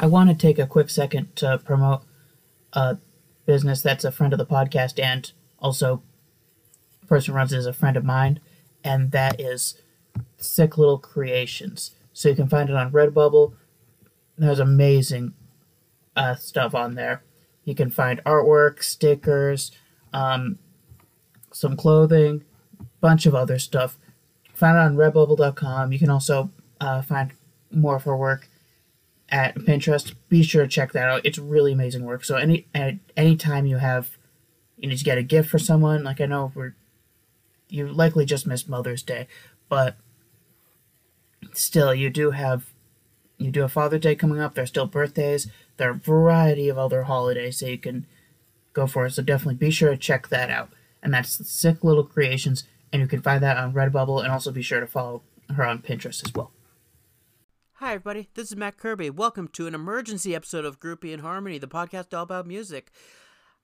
I want to take a quick second to promote a business that's a friend of the podcast and also person runs it is a friend of mine, and that is Sick Little Creations. So you can find it on Redbubble. There's amazing uh, stuff on there. You can find artwork, stickers, um, some clothing, bunch of other stuff. Find it on redbubble.com. You can also uh, find more of her work at Pinterest. Be sure to check that out. It's really amazing work. So any at any time you have you need to get a gift for someone, like I know we're you likely just missed Mother's Day, but still you do have you do have Father's Day coming up. There's still birthdays. There are a variety of other holidays that you can go for. It. So definitely be sure to check that out. And that's Sick Little Creations, and you can find that on Redbubble, and also be sure to follow her on Pinterest as well. Hi, everybody. This is Matt Kirby. Welcome to an emergency episode of Groupie in Harmony, the podcast all about music.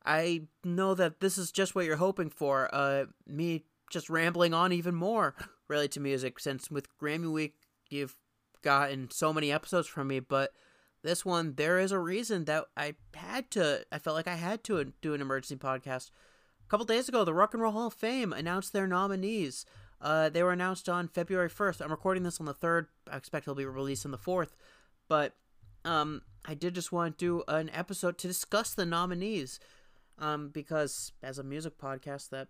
I know that this is just what you're hoping for. Uh, me just rambling on even more, really, to music, since with Grammy Week, you've gotten so many episodes from me, but this one, there is a reason that I had to, I felt like I had to do an emergency podcast. A couple days ago, the Rock and Roll Hall of Fame announced their nominees. Uh, they were announced on February 1st. I'm recording this on the 3rd. I expect it'll be released on the 4th. But um, I did just want to do an episode to discuss the nominees um, because, as a music podcast, that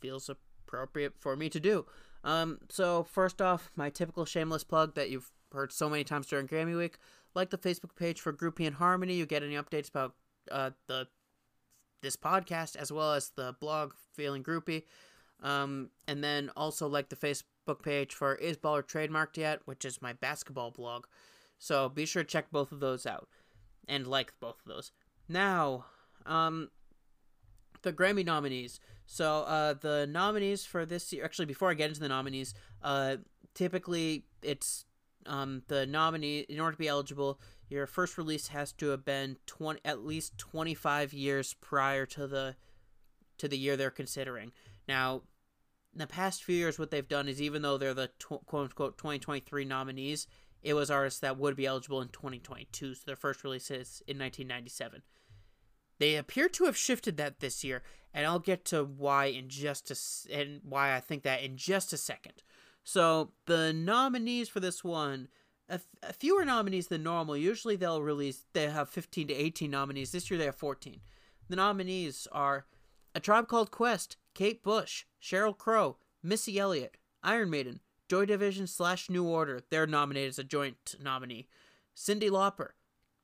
feels appropriate for me to do. Um, so, first off, my typical shameless plug that you've heard so many times during Grammy Week. Like the Facebook page for Groupie in Harmony. You get any updates about uh, the this podcast as well as the blog Feeling Groupie. Um, and then also like the Facebook page for Is Baller Trademarked Yet, which is my basketball blog. So be sure to check both of those out and like both of those. Now, um, the Grammy nominees. So uh, the nominees for this year, actually, before I get into the nominees, uh, typically it's um, the nominee in order to be eligible. Your first release has to have been 20, at least 25 years prior to the to the year they're considering. Now, in the past few years, what they've done is even though they're the tw- quote unquote 2023 nominees, it was artists that would be eligible in 2022. So their first release is in 1997. They appear to have shifted that this year, and I'll get to why in just a and why I think that in just a second. So the nominees for this one, a, a fewer nominees than normal. Usually they'll release they have 15 to 18 nominees. This year they have 14. The nominees are A Tribe Called Quest, Kate Bush, Sheryl Crow, Missy Elliott, Iron Maiden, Joy Division slash New Order. They're nominated as a joint nominee. Cyndi Lauper,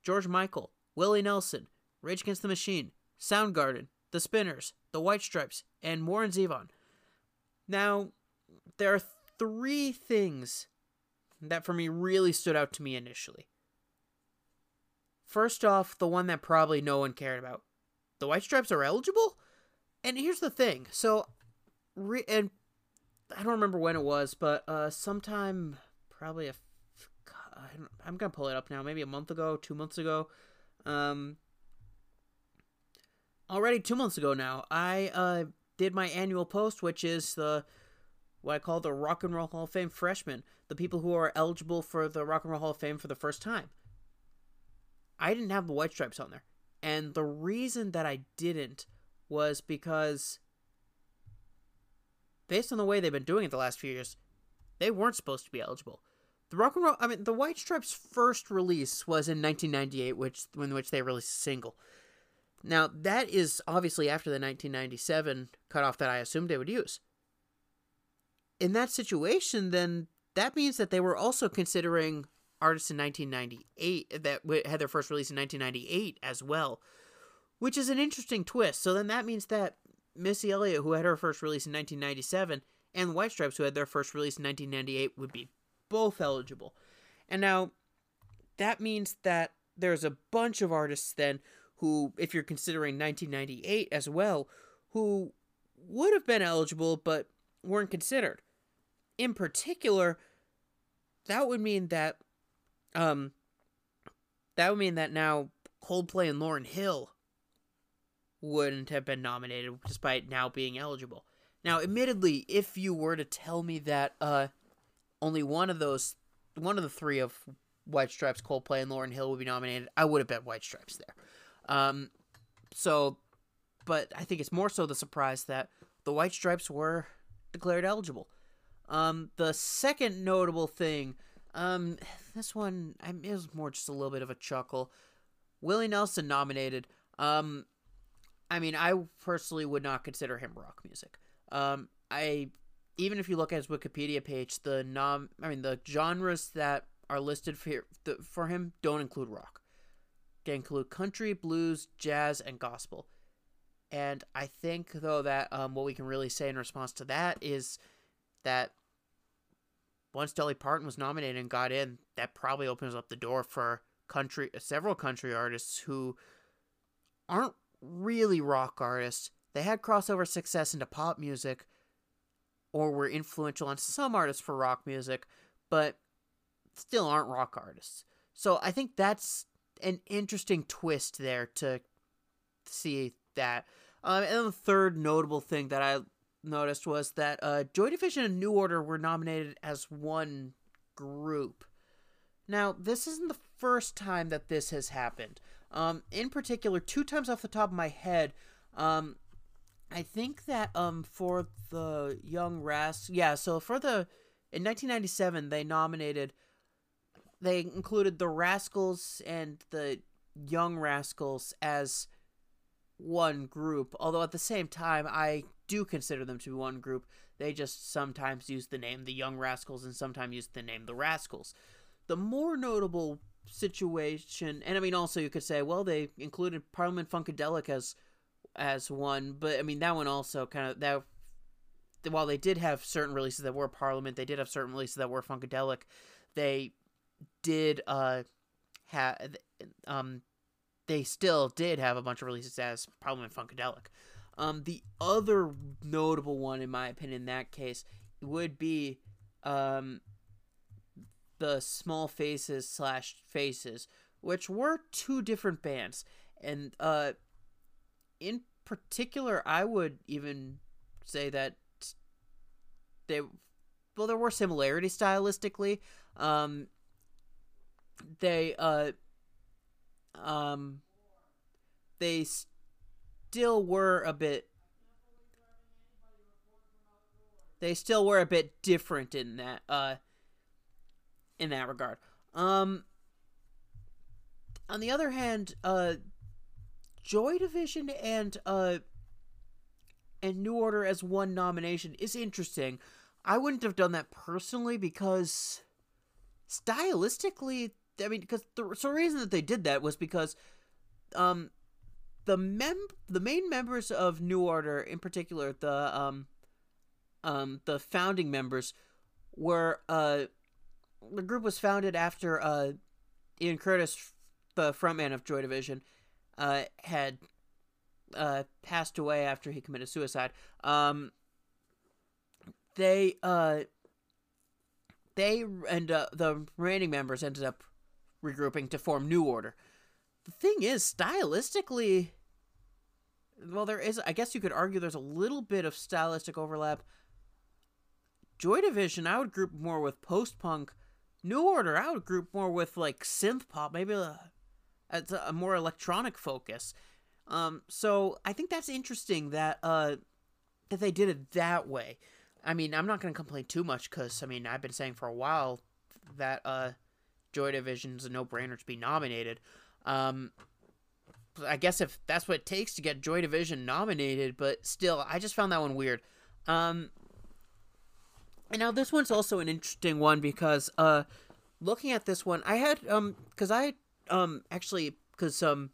George Michael, Willie Nelson, Rage Against the Machine, Soundgarden, The Spinners, The White Stripes, and Warren Zevon. Now, there are three things that for me really stood out to me initially. First off, the one that probably no one cared about. The White Stripes are eligible? And here's the thing. So, re- and I don't remember when it was, but uh, sometime probably a. I'm gonna pull it up now. Maybe a month ago, two months ago. Um, already two months ago now, I uh, did my annual post, which is the what I call the Rock and Roll Hall of Fame freshmen, the people who are eligible for the Rock and Roll Hall of Fame for the first time. I didn't have the White Stripes on there. And the reason that I didn't was because, based on the way they've been doing it the last few years, they weren't supposed to be eligible. The Rock and Roll, I mean, the White Stripes' first release was in 1998, which in which they released a single. Now, that is obviously after the 1997 cutoff that I assumed they would use in that situation, then that means that they were also considering artists in 1998 that had their first release in 1998 as well, which is an interesting twist. So then that means that Missy Elliott, who had her first release in 1997, and the White Stripes, who had their first release in 1998, would be both eligible. And now that means that there's a bunch of artists then who, if you're considering 1998 as well, who would have been eligible but weren't considered. In particular, that would mean that um that would mean that now Coldplay and Lauryn Hill wouldn't have been nominated despite now being eligible. Now, admittedly, if you were to tell me that uh only one of those one of the three of White Stripes, Coldplay, and Lauryn Hill would be nominated, I would have bet White Stripes there. Um, so, but I think it's more so the surprise that the White Stripes were declared eligible. Um, the second notable thing, um, this one I, it was more just a little bit of a chuckle. Willie Nelson nominated. Um, I mean, I personally would not consider him rock music. Um, I even if you look at his Wikipedia page, the nom I mean the genres that are listed for for him don't include rock. They include country, blues, jazz, and gospel. And I think though that um, what we can really say in response to that is that once Dolly Parton was nominated and got in, that probably opens up the door for country several country artists who aren't really rock artists. They had crossover success into pop music or were influential on some artists for rock music, but still aren't rock artists. So I think that's an interesting twist there to see that. Um, and the third notable thing that I noticed was that uh, Joy Division and New Order were nominated as one group. Now, this isn't the first time that this has happened. Um, in particular, two times off the top of my head, um, I think that um, for the Young Ras, yeah, so for the in 1997 they nominated, they included the Rascals and the Young Rascals as one group. Although at the same time, I do consider them to be one group. They just sometimes use the name the Young Rascals and sometimes use the name the Rascals. The more notable situation, and I mean, also you could say, well, they included Parliament Funkadelic as as one, but I mean that one also kind of that. While they did have certain releases that were Parliament, they did have certain releases that were Funkadelic. They did uh have um they still did have a bunch of releases as Parliament Funkadelic. Um, the other notable one, in my opinion, in that case, would be um, the Small Faces slash Faces, which were two different bands, and uh, in particular, I would even say that they, well, there were similarities stylistically. Um, they, uh, um, they still were a bit they still were a bit different in that uh in that regard. Um on the other hand, uh Joy Division and uh and New Order as one nomination is interesting. I wouldn't have done that personally because stylistically, I mean, because the so reason that they did that was because um the mem the main members of New Order, in particular, the um um the founding members, were uh the group was founded after uh Ian Curtis, the frontman of Joy Division, uh had uh passed away after he committed suicide. Um they uh they and uh, the remaining members ended up regrouping to form New Order the thing is, stylistically, well, there is. I guess you could argue there's a little bit of stylistic overlap. Joy Division, I would group more with post punk. New Order, I would group more with like synth pop, maybe a, a, more electronic focus. Um, so I think that's interesting that uh that they did it that way. I mean, I'm not going to complain too much because I mean I've been saying for a while that uh Joy Division's a no brainer to be nominated. Um, I guess if that's what it takes to get Joy Division nominated, but still, I just found that one weird. Um, and now this one's also an interesting one because uh, looking at this one, I had um, because I um actually because um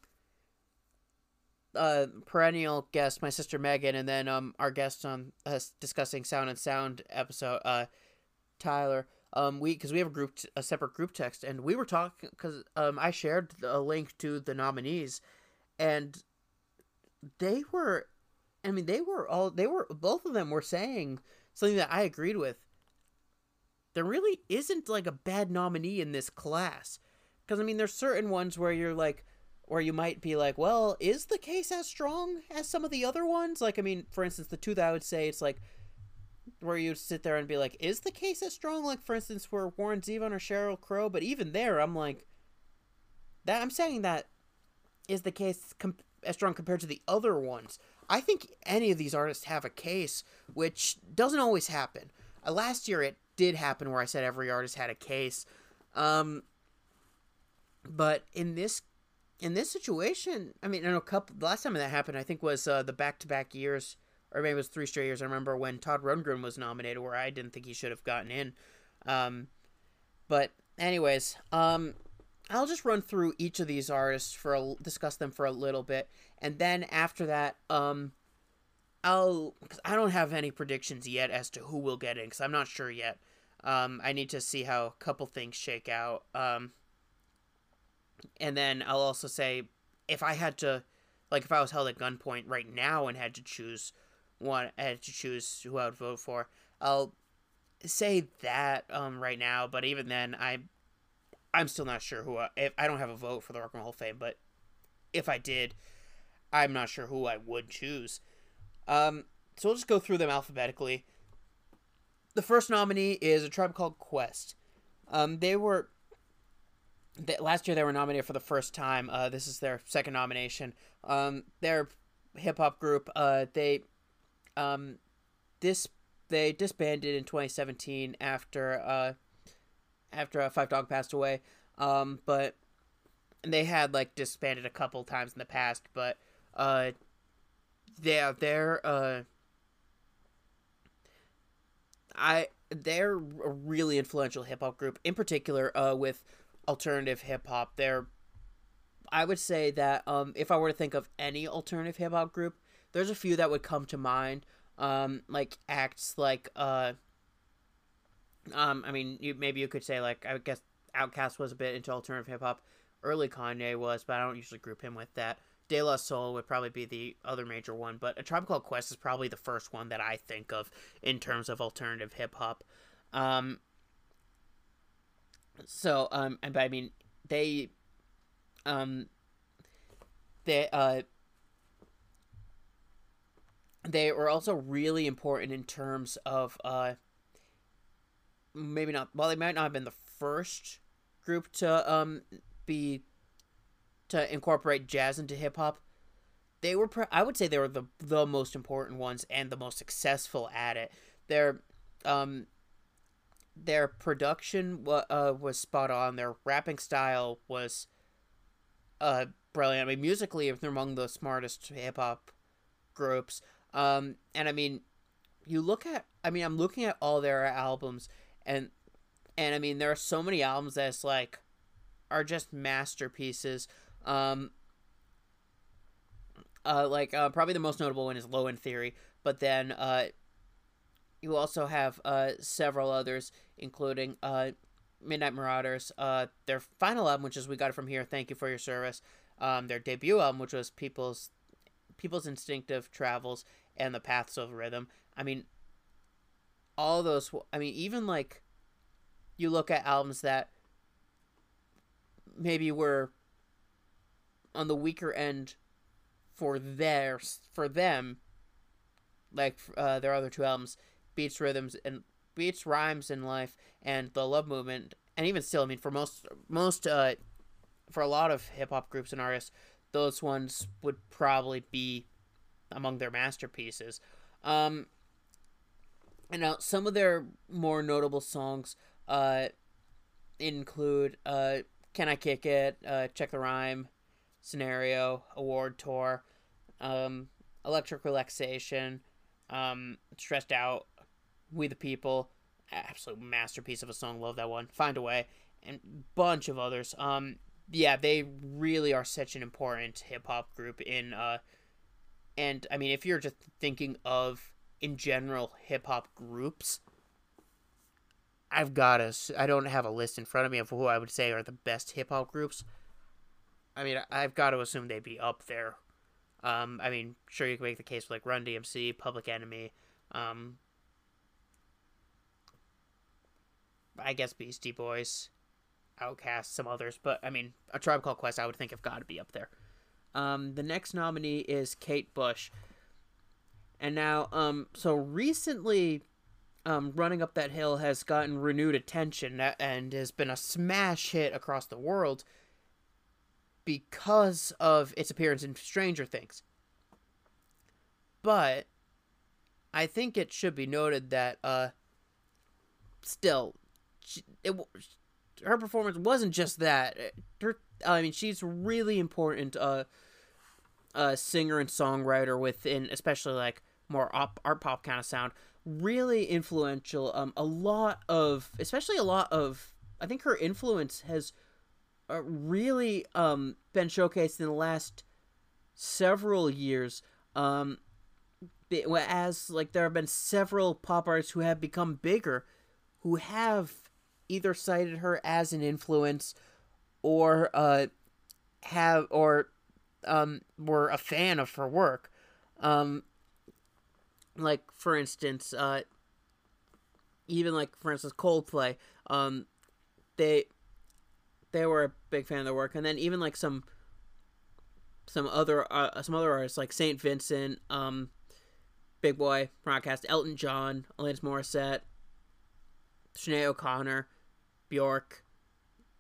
uh perennial guest my sister Megan and then um our guest on us discussing sound and sound episode uh Tyler um we because we have a group t- a separate group text and we were talking because um i shared a link to the nominees and they were i mean they were all they were both of them were saying something that i agreed with there really isn't like a bad nominee in this class because i mean there's certain ones where you're like where you might be like well is the case as strong as some of the other ones like i mean for instance the two that i would say it's like where you'd sit there and be like, is the case as strong? Like for instance, for Warren Zevon or Sheryl Crow, but even there, I'm like, that I'm saying that is the case as strong compared to the other ones. I think any of these artists have a case, which doesn't always happen. Uh, last year it did happen where I said every artist had a case, um, but in this in this situation, I mean, in a couple the last time that happened, I think was uh, the back to back years, or maybe it was three straight years. I remember when Todd Rundgren was nominated, where I didn't think he should have gotten in. Um, but anyways, um, I'll just run through each of these artists for a, discuss them for a little bit, and then after that, um, I'll cause I don't have any predictions yet as to who will get in because I'm not sure yet. Um, I need to see how a couple things shake out. Um, and then I'll also say if I had to, like, if I was held at gunpoint right now and had to choose one, I had to choose who I would vote for. I'll say that um right now, but even then, I I'm still not sure who I, if I don't have a vote for the Rock and Roll Hall of Fame, but if I did, I'm not sure who I would choose. Um, so we'll just go through them alphabetically. The first nominee is a tribe called Quest. Um, they were they, last year they were nominated for the first time. Uh, this is their second nomination. Um, they're hip hop group. Uh, they um, this they disbanded in 2017 after uh, after uh, Phife Dawg passed away. Um, but they had like disbanded a couple times in the past, but uh, yeah, they're uh, I they're a really influential hip hop group, in particular uh, with alternative hip hop. They're I would say that um, if I were to think of any alternative hip hop group, there's a few that would come to mind. Um, like acts like uh, um, I mean, you, maybe you could say like I guess Outkast was a bit into alternative hip hop. Early Kanye was, but I don't usually group him with that. De La Soul would probably be the other major one, but A Tribe Called Quest is probably the first one that I think of in terms of alternative hip hop. Um, so, um, and I mean, they, um, they, uh, they were also really important in terms of, uh, maybe not, well, they might not have been the first group to, um, be to incorporate jazz into hip hop. They were, I would say, they were the the most important ones and the most successful at it. Their, um, their production uh, was spot on. Their rapping style was, uh, brilliant. I mean, musically, they're among the smartest hip hop groups. Um, and I mean, you look at, I mean, I'm looking at all their albums, and and I mean, there are so many albums that's like are just masterpieces. Um, uh, like uh, probably the most notable one is Low End Theory, but then uh, you also have uh, several others, including uh, Midnight Marauders, uh, their final album, which is We Got It From Here, Thank You For Your Service, um, their debut album, which was People's People's Instinctive Travels, and The Paths of Rhythm. I mean, all those, I mean, even like, you look at albums that maybe were on the weaker end for their for them like uh, their other two albums beats rhythms and beats rhymes in life and the love movement. And even still i mean for most most uh for a lot of hip-hop groups and artists those ones would probably be among their masterpieces. Um and now some of their more notable songs uh include uh can I Kick It, uh, Check the Rhyme, Scenario, Award Tour, um, Electric Relaxation, um, Stressed Out, We the People, absolute masterpiece of a song, love that one, Find a Way, and bunch of others. Um, yeah, they really are such an important hip hop group in, uh, and I mean, if you're just thinking of in general hip hop groups, I've got a. I don't have a list in front of me of who I would say are the best hip hop groups. I mean, I've got to assume they'd be up there. Um, I mean, sure you can make the case for like Run DMC, Public Enemy, um, I guess Beastie Boys, Outkast, some others, but I mean, a Tribe Called Quest, I would think have got to be up there. Um, the next nominee is Kate Bush, and now, um, so recently um, Running Up That Hill has gotten renewed attention and has been a smash hit across the world because of its appearance in Stranger Things. But I think it should be noted that uh, still, she, it, her performance wasn't just that. Her, I mean, she's really important uh, a singer and songwriter within, especially like more op, art pop kind of sound. Really influential. Um, a lot of, especially a lot of, I think her influence has really um been showcased in the last several years. Um, as like there have been several pop artists who have become bigger, who have either cited her as an influence, or uh, have or um were a fan of her work. Um, like for instance, uh, even like for instance Coldplay, um, they they were a big fan of their work, and then even like some some other uh, some other artists like Saint Vincent, um, Big Boi, Broadcast, Elton John, Alanis Morissette, Sinead O'Connor, Bjork,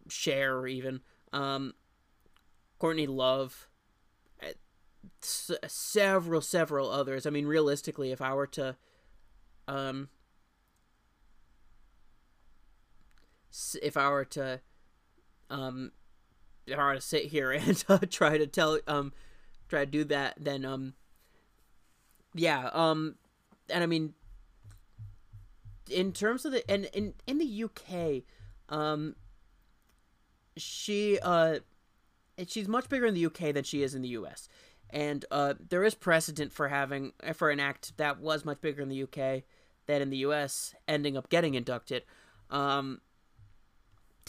Cher, even um, Courtney Love, eh, s- several several others. I mean, realistically, if I were to um, if I were to um, if I were to sit here and uh, try to tell um try to do that, then um yeah um and I mean in terms of the and in in the UK um she uh she's much bigger in the UK than she is in the US. And uh, there is precedent for having for an act that was much bigger in the UK than in the US ending up getting inducted. Um,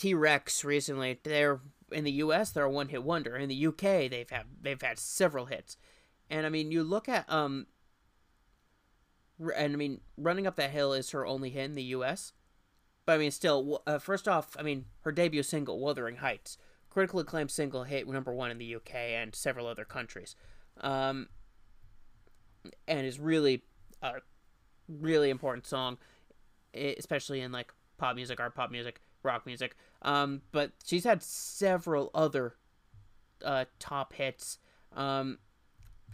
T Rex recently, they're in the US they're a one hit wonder. In the UK they've had they've had several hits. And I mean you look at um and I mean running up that hill is her only hit in the US. But I mean still uh, first off, I mean her debut single Wuthering Heights, critically acclaimed single hit number 1 in the UK and several other countries. Um and is really a really important song especially in like pop music, art pop music rock music. Um, but she's had several other uh, top hits, um,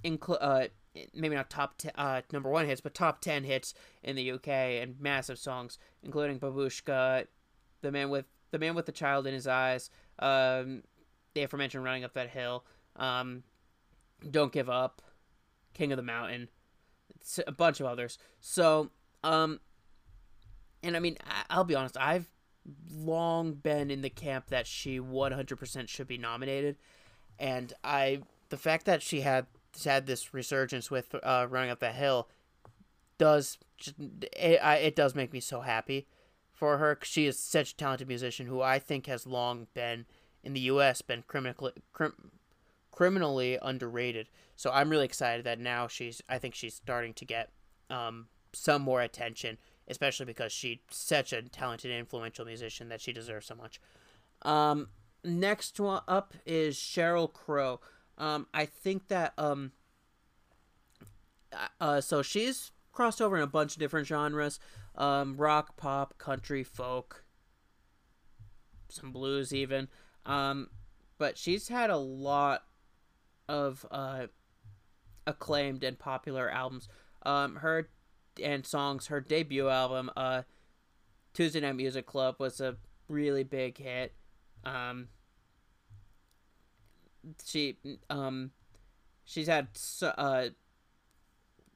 inclu- uh, maybe not top t- uh, number one hits, but top ten hits in the UK and massive songs, including Babooshka, the man with the man with the child in his eyes, um, the aforementioned Running Up That Hill, um, Don't Give Up, King of the Mountain, a bunch of others. So, um, and I mean, I'll be honest, I've long been in the camp that she 100% should be nominated. And i the fact that she had had this resurgence with uh, running up that hill does it, I, it does make me so happy for her. She is such a talented musician who i think has long been in the us been criminally crim, criminally underrated. So i'm really excited that now she's i think she's starting to get um, some more attention especially because she's such a talented influential musician that she deserves so much. Um, next one up is Sheryl Crow. Um, I think that um, uh, so she's crossed over in a bunch of different genres: um, rock, pop, country, folk, some blues, even. Um, but she's had a lot of uh, acclaimed and popular albums. Um, her and songs. Her debut album, uh, Tuesday Night Music Club, was a really big hit. Um, she, um, she's had, uh,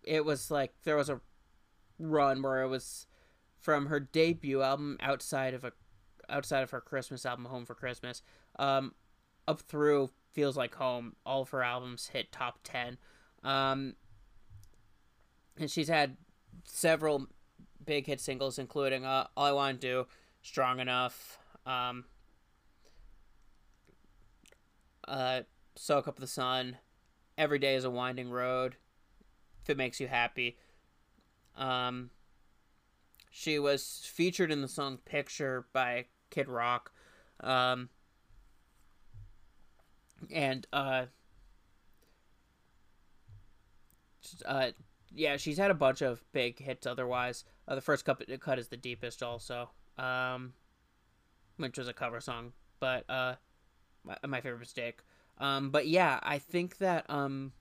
it was like there was a run where it was from her debut album outside of a outside of her Christmas album Home for Christmas um up through Feels Like Home all of her albums hit top 10 um and she's had several big hit singles, including uh, "All I Want to Do," "Strong Enough," um, uh, "Soak Up the Sun," "Every Day Is a Winding Road," "If It Makes You Happy." Um, she was featured in the song "Picture" by Kid Rock, um, and uh, uh, yeah, she's had a bunch of big hits. Otherwise, uh, the first cut, cut is the deepest, also, um, which was a cover song, but uh, my, my favorite mistake. Um, but yeah, I think that um,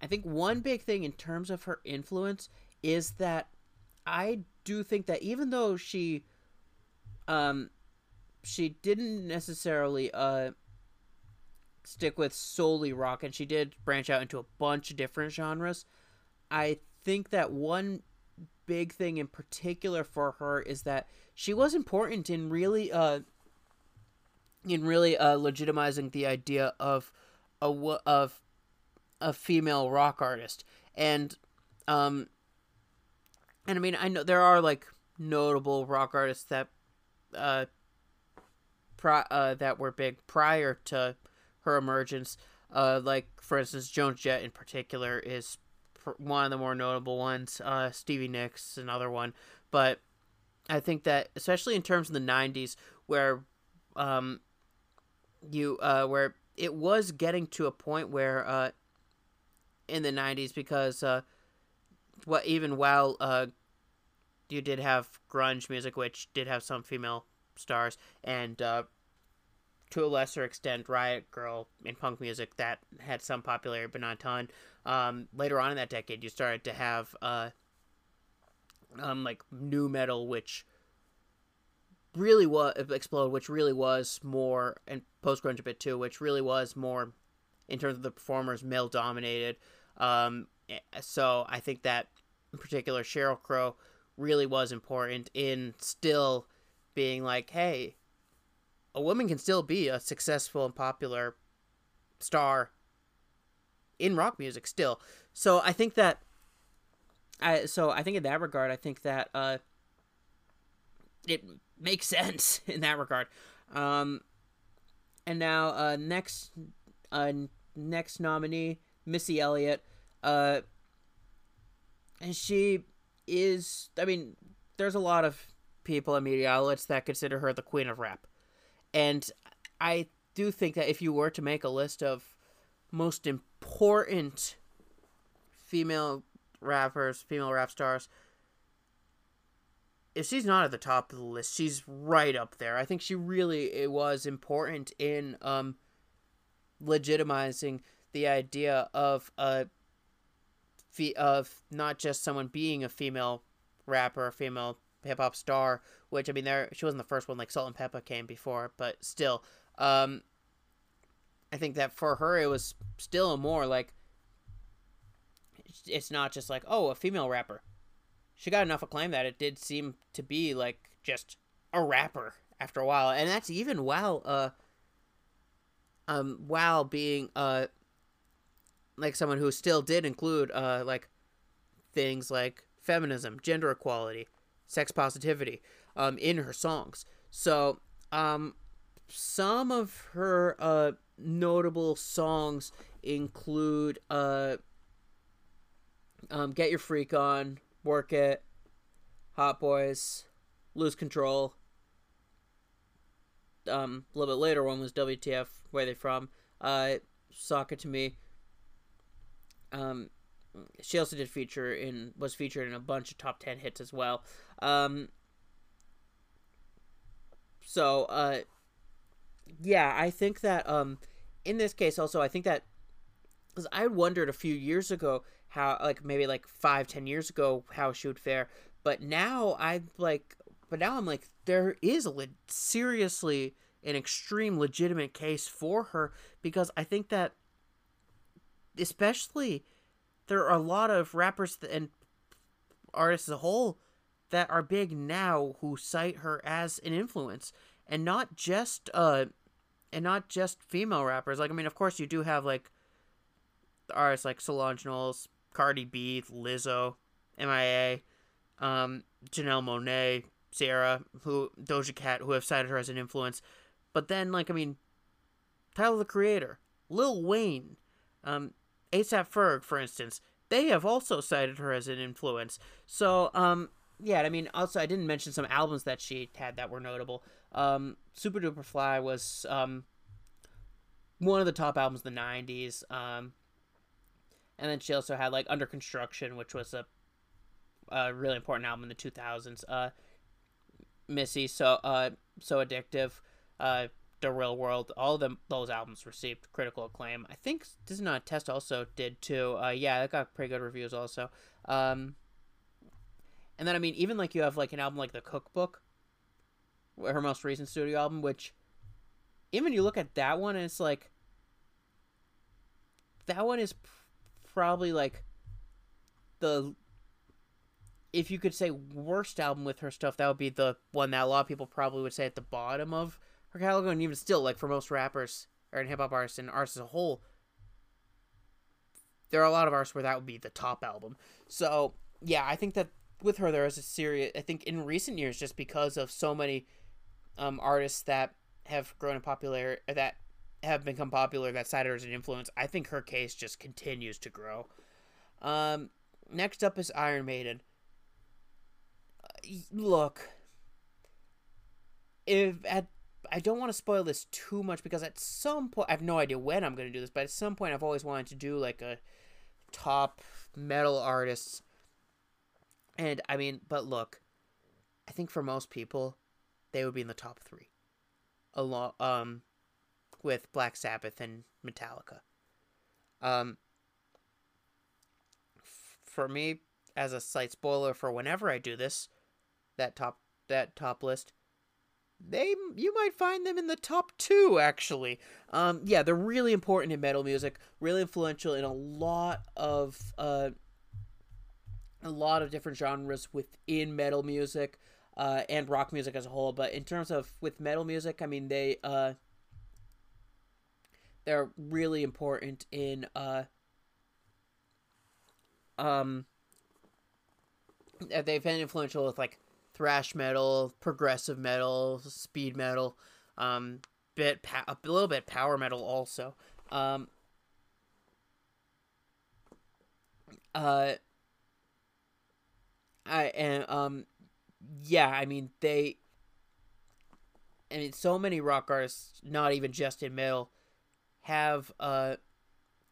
I think one big thing in terms of her influence is that I do think that even though she, um, she didn't necessarily uh stick with solely rock, and she did branch out into a bunch of different genres. I think that one big thing in particular for her is that she was important in really uh in really uh legitimizing the idea of a of a female rock artist. And um and I mean I know there are like notable rock artists that uh, uh that were big prior to her emergence. Uh like for instance Joan Jett in particular is one of the more notable ones. Uh, Stevie Nicks, another one. But I think that especially in terms of the '90s, where um, you uh, where it was getting to a point where uh, in the '90s, because uh, what even while uh, you did have grunge music, which did have some female stars, and uh, to a lesser extent, Riot Grrrl in punk music that had some popularity, but not a ton. Um, later on in that decade, you started to have uh, um, like nu metal, which really was explode, which really was more, and post grunge a bit too, which really was more in terms of the performers male dominated. Um, eh, so I think that in particular, Sheryl Crow really was important in still being like, hey, a woman can still be a successful and popular star in rock music still. So I think that I so I think in that regard I think that uh it makes sense in that regard. Um and now uh next uh next nominee Missy Elliott uh and she is I mean there's a lot of people and media outlets that consider her the queen of rap. And I do think that if you were to make a list of most important female rappers, female rap stars, if she's not at the top of the list, she's right up there. I think she really it was important in um legitimizing the idea of a of not just someone being a female rapper, a female hip hop star, which I mean, there she wasn't the first one. Like Salt-N-Pepa came before, but still, um, I think that for her it was still more like it's not just like oh a female rapper. She got enough acclaim that it did seem to be like just a rapper after a while, and that's even while uh um while being uh like someone who still did include uh like things like feminism, gender equality, sex positivity um, in her songs. So um, some of her uh, notable songs include uh, um, Get Your Freak On, Work It, Hot Boyz, Lose Control. Um, a little bit later one was WTF, Where They From, uh, Sock It To Me. Um, she also did feature in was featured in a bunch of top 10 hits as well um so uh yeah i think that um in this case also i think that because i wondered a few years ago how like maybe like five ten years ago how she would fare but now i like but now i'm like there is a le- seriously an extreme legitimate case for her because i think that especially there are a lot of rappers and artists as a whole that are big now who cite her as an influence and not just uh and not just female rappers like i mean of course you do have like artists like solange knowles cardi b lizzo mia um janelle monáe Ciara, who doja cat who have cited her as an influence but then like i mean tyler the creator lil wayne um ASAP Ferg, for instance, they have also cited her as an influence. So, um, yeah, I mean, also I didn't mention some albums that she had that were notable. Um, Supa Dupa Fly was um, one of the top albums of the '90s. Um, and then she also had like Under Construction, which was a, a really important album in the 2000s. Uh, Missy, so uh, so addictive, uh, The Real World. All of them, those albums received critical acclaim. I think Is Not a Test also did too. Uh, yeah, that got pretty good reviews also. Um, and then I mean, even like you have like an album like The Cookbook, her most recent studio album, which even you look at that one and it's like that one is probably like the if you could say worst album with her stuff, that would be the one that a lot of people probably would say at the bottom of her catalog, and even still, like for most rappers or hip hop artists and artists as a whole, there are a lot of artists where that would be the top album. So yeah, I think that with her there is a serious. I think in recent years, just because of so many um, artists that have grown in popular that have become popular that cited her as an influence, I think her case just continues to grow. Um, next up is Iron Maiden look, if at I don't want to spoil this too much because at some point I have no idea when I'm going to do this, but at some point I've always wanted to do like a top metal artists. And I mean, but look, I think for most people, they would be in the top three, along um, with Black Sabbath and Metallica. Um, f- for me, as a slight spoiler for whenever I do this, that top that top list they you might find them in the top two actually um yeah they're really important in metal music really influential in a lot of uh a lot of different genres within metal music uh and rock music as a whole but in terms of with metal music i mean they uh they're really important in uh um they've been influential with like thrash metal, progressive metal, speed metal, um, bit pa- a little bit power metal also. Um, uh, I and um, yeah, I mean they. I mean, so many rock artists, not even just in metal, have uh,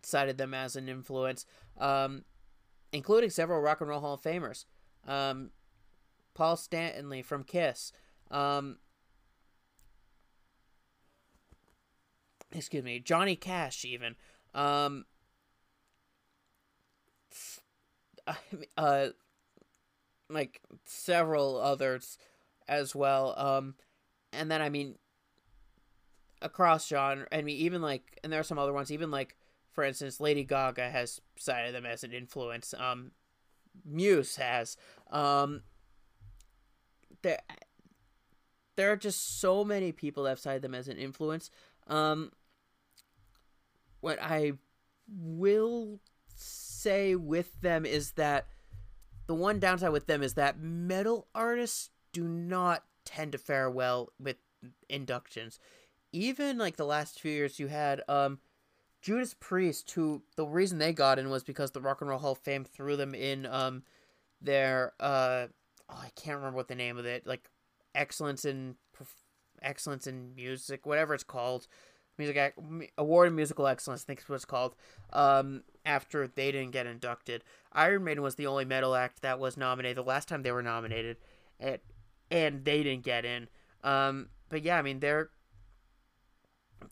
cited them as an influence, um, including several rock and roll Hall of Famers. Um, Paul Stanley from Kiss. Um, excuse me, Johnny Cash even. Um, uh, like several others as well. Um, and then I mean, across genre, I mean, even like, and there are some other ones. Even like, for instance, Lady Gaga has cited them as an influence. Um, Muse has. Um, there there are just so many people that have cited them as an influence. Um, what I will say with them is that the one downside with them is that metal artists do not tend to fare well with inductions. Even like the last few years, you had um, Judas Priest, who the reason they got in was because the Rock and Roll Hall of Fame threw them in um, their uh, oh, I can't remember what the name of it, like excellence in excellence in music, whatever it's called, music award in musical excellence, I think is what it's called. Um, after they didn't get inducted, Iron Maiden was the only metal act that was nominated the last time they were nominated, and and they didn't get in. Um, but yeah, I mean they're,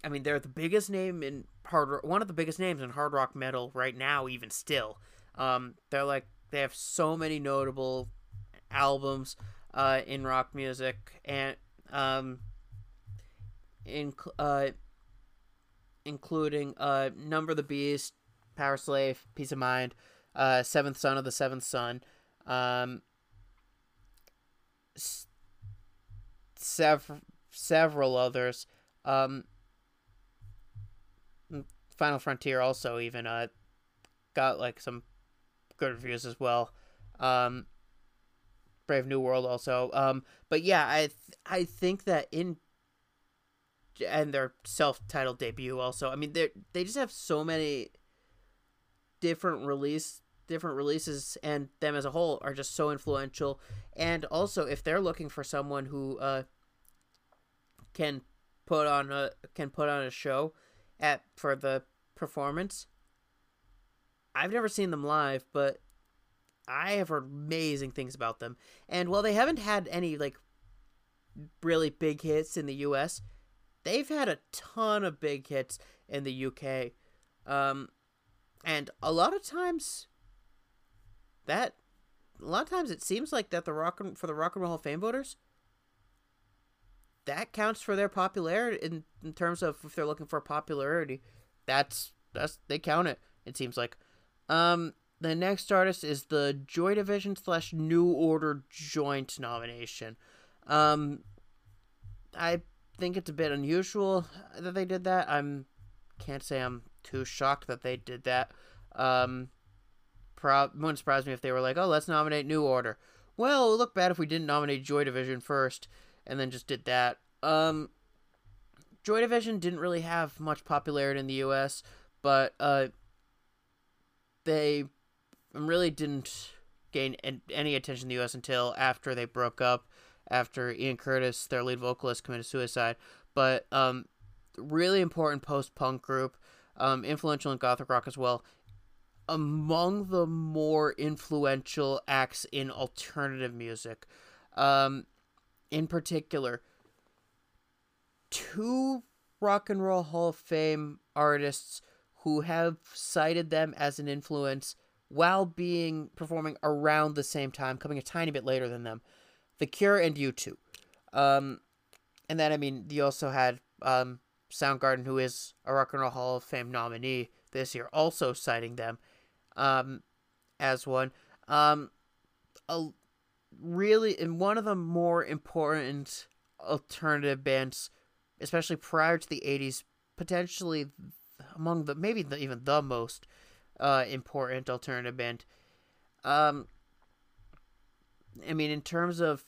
I mean they're the biggest name in hard, one of the biggest names in hard rock metal right now, even still. Um, they're like they have so many notable albums uh, in rock music and um, in, uh, including uh, Number the Beast, Powerslave, Piece of Mind, uh, Seventh Son of the Seventh Son, um, sev- several others. Um, Final Frontier also even uh, got like some good reviews as well. Um, Brave New World also. Um, but yeah, I th- I think that in and their self-titled debut also. I mean, they they just have so many different release different releases and them as a whole are just so influential and also if they're looking for someone who uh can put on a can put on a show at for the performance I've never seen them live, but I have heard amazing things about them. And while they haven't had any like really big hits in the US, they've had a ton of big hits in the UK. Um, and a lot of times that a lot of times it seems like that the rock and, for the Rock and Roll Hall of Fame voters that counts for their popularity in, in terms of if they're looking for popularity. That's that's they count it. It seems like. Um, the next artist is the Joy Division slash New Order joint nomination. Um, I think it's a bit unusual that they did that. I'm can't say I'm too shocked that they did that. Um, pro- wouldn't surprise me if they were like, "Oh, let's nominate New Order." Well, it would look bad if we didn't nominate Joy Division first and then just did that. Um, Joy Division didn't really have much popularity in the U.S., but uh, they really didn't gain any attention in the U.S. until after they broke up, after Ian Curtis, their lead vocalist, committed suicide. But um, really important post-punk group, um, influential in gothic rock as well. Among the more influential acts in alternative music. Um, in particular, two Rock and Roll Hall of Fame artists who have cited them as an influence while being performing around the same time, coming a tiny bit later than them. The Cure and U2. Um, and then, I mean, you also had um, Soundgarden, who is a Rock and Roll Hall of Fame nominee this year, also citing them um, as one. Um, a, really in one of the more important alternative bands, especially prior to the 80s, potentially among the maybe the, even the most uh, important alternative band. Um, I mean, in terms of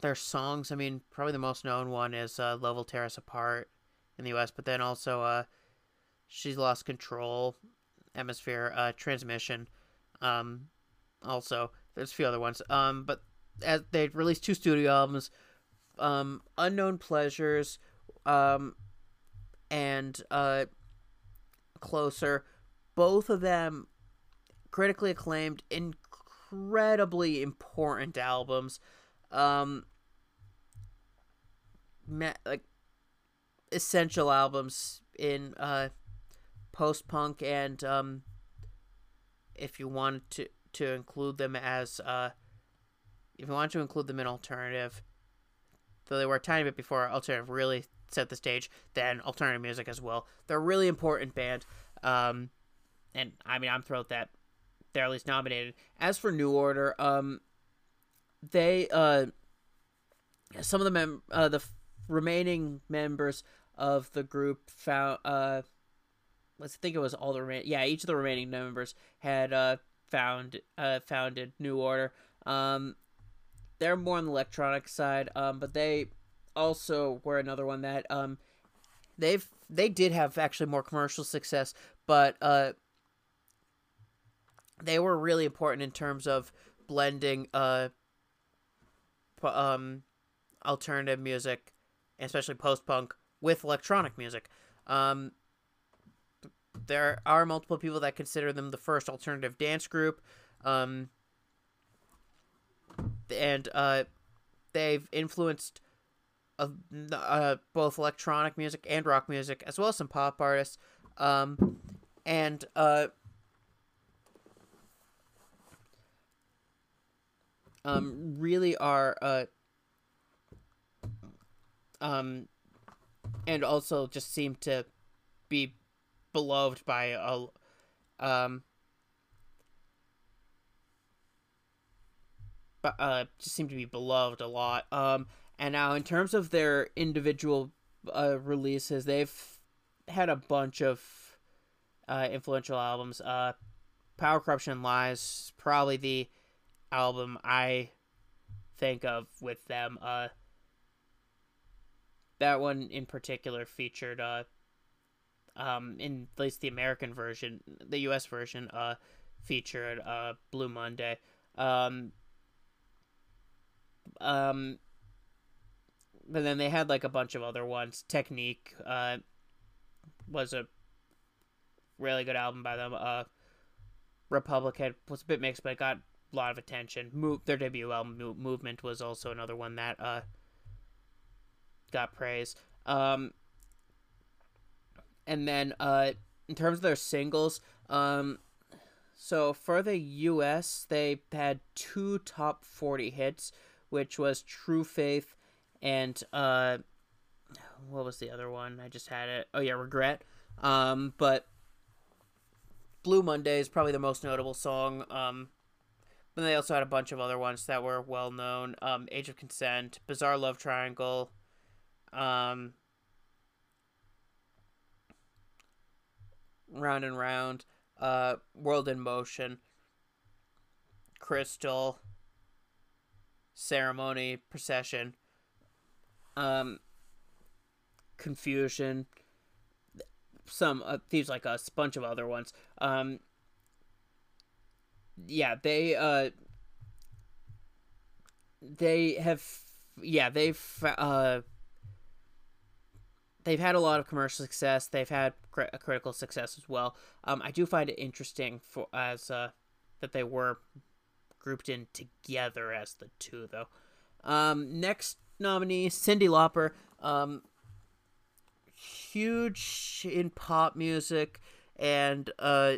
their songs, I mean, probably the most known one is uh, "Love Tear Us Apart" in the U.S., but then also uh, "She's Lost Control," "Atmosphere," uh, "Transmission." Um, also, there's a few other ones. Um, but as they released two studio albums, um, Unknown Pleasures, um, and uh, Closer. Both of them critically acclaimed, incredibly important albums. Um, like essential albums in uh, post punk and um, if you want to to include them as uh, if you want to include them in alternative, though they were a tiny bit before alternative really set the stage, then alternative music as well. They're a really important band. Um, and I mean, I'm thrilled that they're at least nominated. As for New Order, um, they uh, some of the mem- uh, the remaining members of the group found uh, let's think it was all the remaining yeah each of the remaining members had uh found uh founded New Order. Um, they're more on the electronic side, um, but they also were another one that um, they've they did have actually more commercial success, but uh, they were really important in terms of blending uh, um, alternative music, especially post punk, with electronic music. Um, there are multiple people that consider them the first alternative dance group. Um, and uh, they've influenced uh, uh, both electronic music and rock music, as well as some pop artists. Um, and uh, um, really are uh, um, and also just seem to be beloved by a um uh, just seem to be beloved a lot. Um, and now in terms of their individual uh, releases, they've had a bunch of uh, influential albums. Uh, Power, Corruption, Lies, probably the album I think of with them. Uh, that one in particular featured, uh, um, in at least the American version, the U.S. version, uh, featured uh, Blue Monday. Um, um, but then they had like a bunch of other ones. Technique uh, was a really good album by them. Uh, Republic was a bit mixed, but it got a lot of attention. Move their debut album Movement was also another one that uh got praise. Um, and then uh, in terms of their singles, um, so for the U.S., they had two top forty hits, which was True Faith and uh, what was the other one? I just had it. Oh yeah, Regret. Um, but Blue Monday is probably the most notable song. Um, but they also had a bunch of other ones that were well known. Um, Age of Consent, Bizarre Love Triangle, um, Round and Round, uh, World in Motion, Crystal, Ceremony, Procession, um, Confusion, some uh, thieves like us, bunch of other ones. Um, yeah, they uh, they have yeah they've uh they've had a lot of commercial success. They've had cr- critical success as well. Um, I do find it interesting for as uh, that they were grouped in together as the two though. Um, next nominee, Cyndi Lauper. Um, huge in pop music, and uh,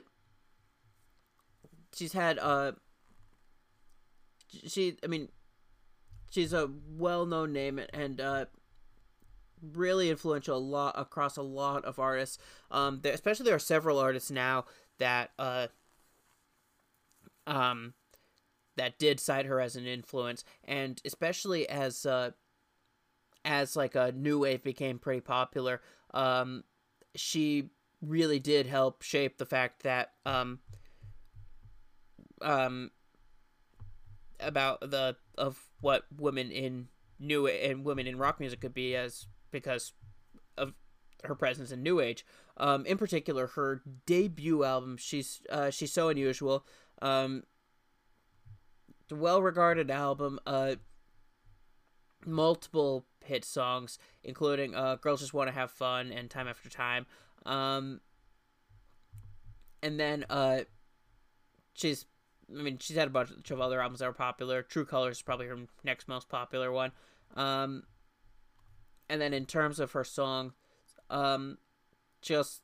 she's had uh, she. I mean, she's a well-known name, and uh, really influential a lot across a lot of artists. Um, there, especially there are several artists now that uh, um, that did cite her as an influence, and especially as uh, as like a new wave became pretty popular, um, she really did help shape the fact that um, um, about the of what women in new and women in rock music could be as because of her presence in new age um, in particular her debut album she's uh, she's so unusual um, well regarded album uh, multiple hit songs including uh, girls just want to have fun and time after time um, and then uh, she's I mean, she's had a bunch of other albums that were popular. True Colors is probably her next most popular one. Um, and then in terms of her song, um, just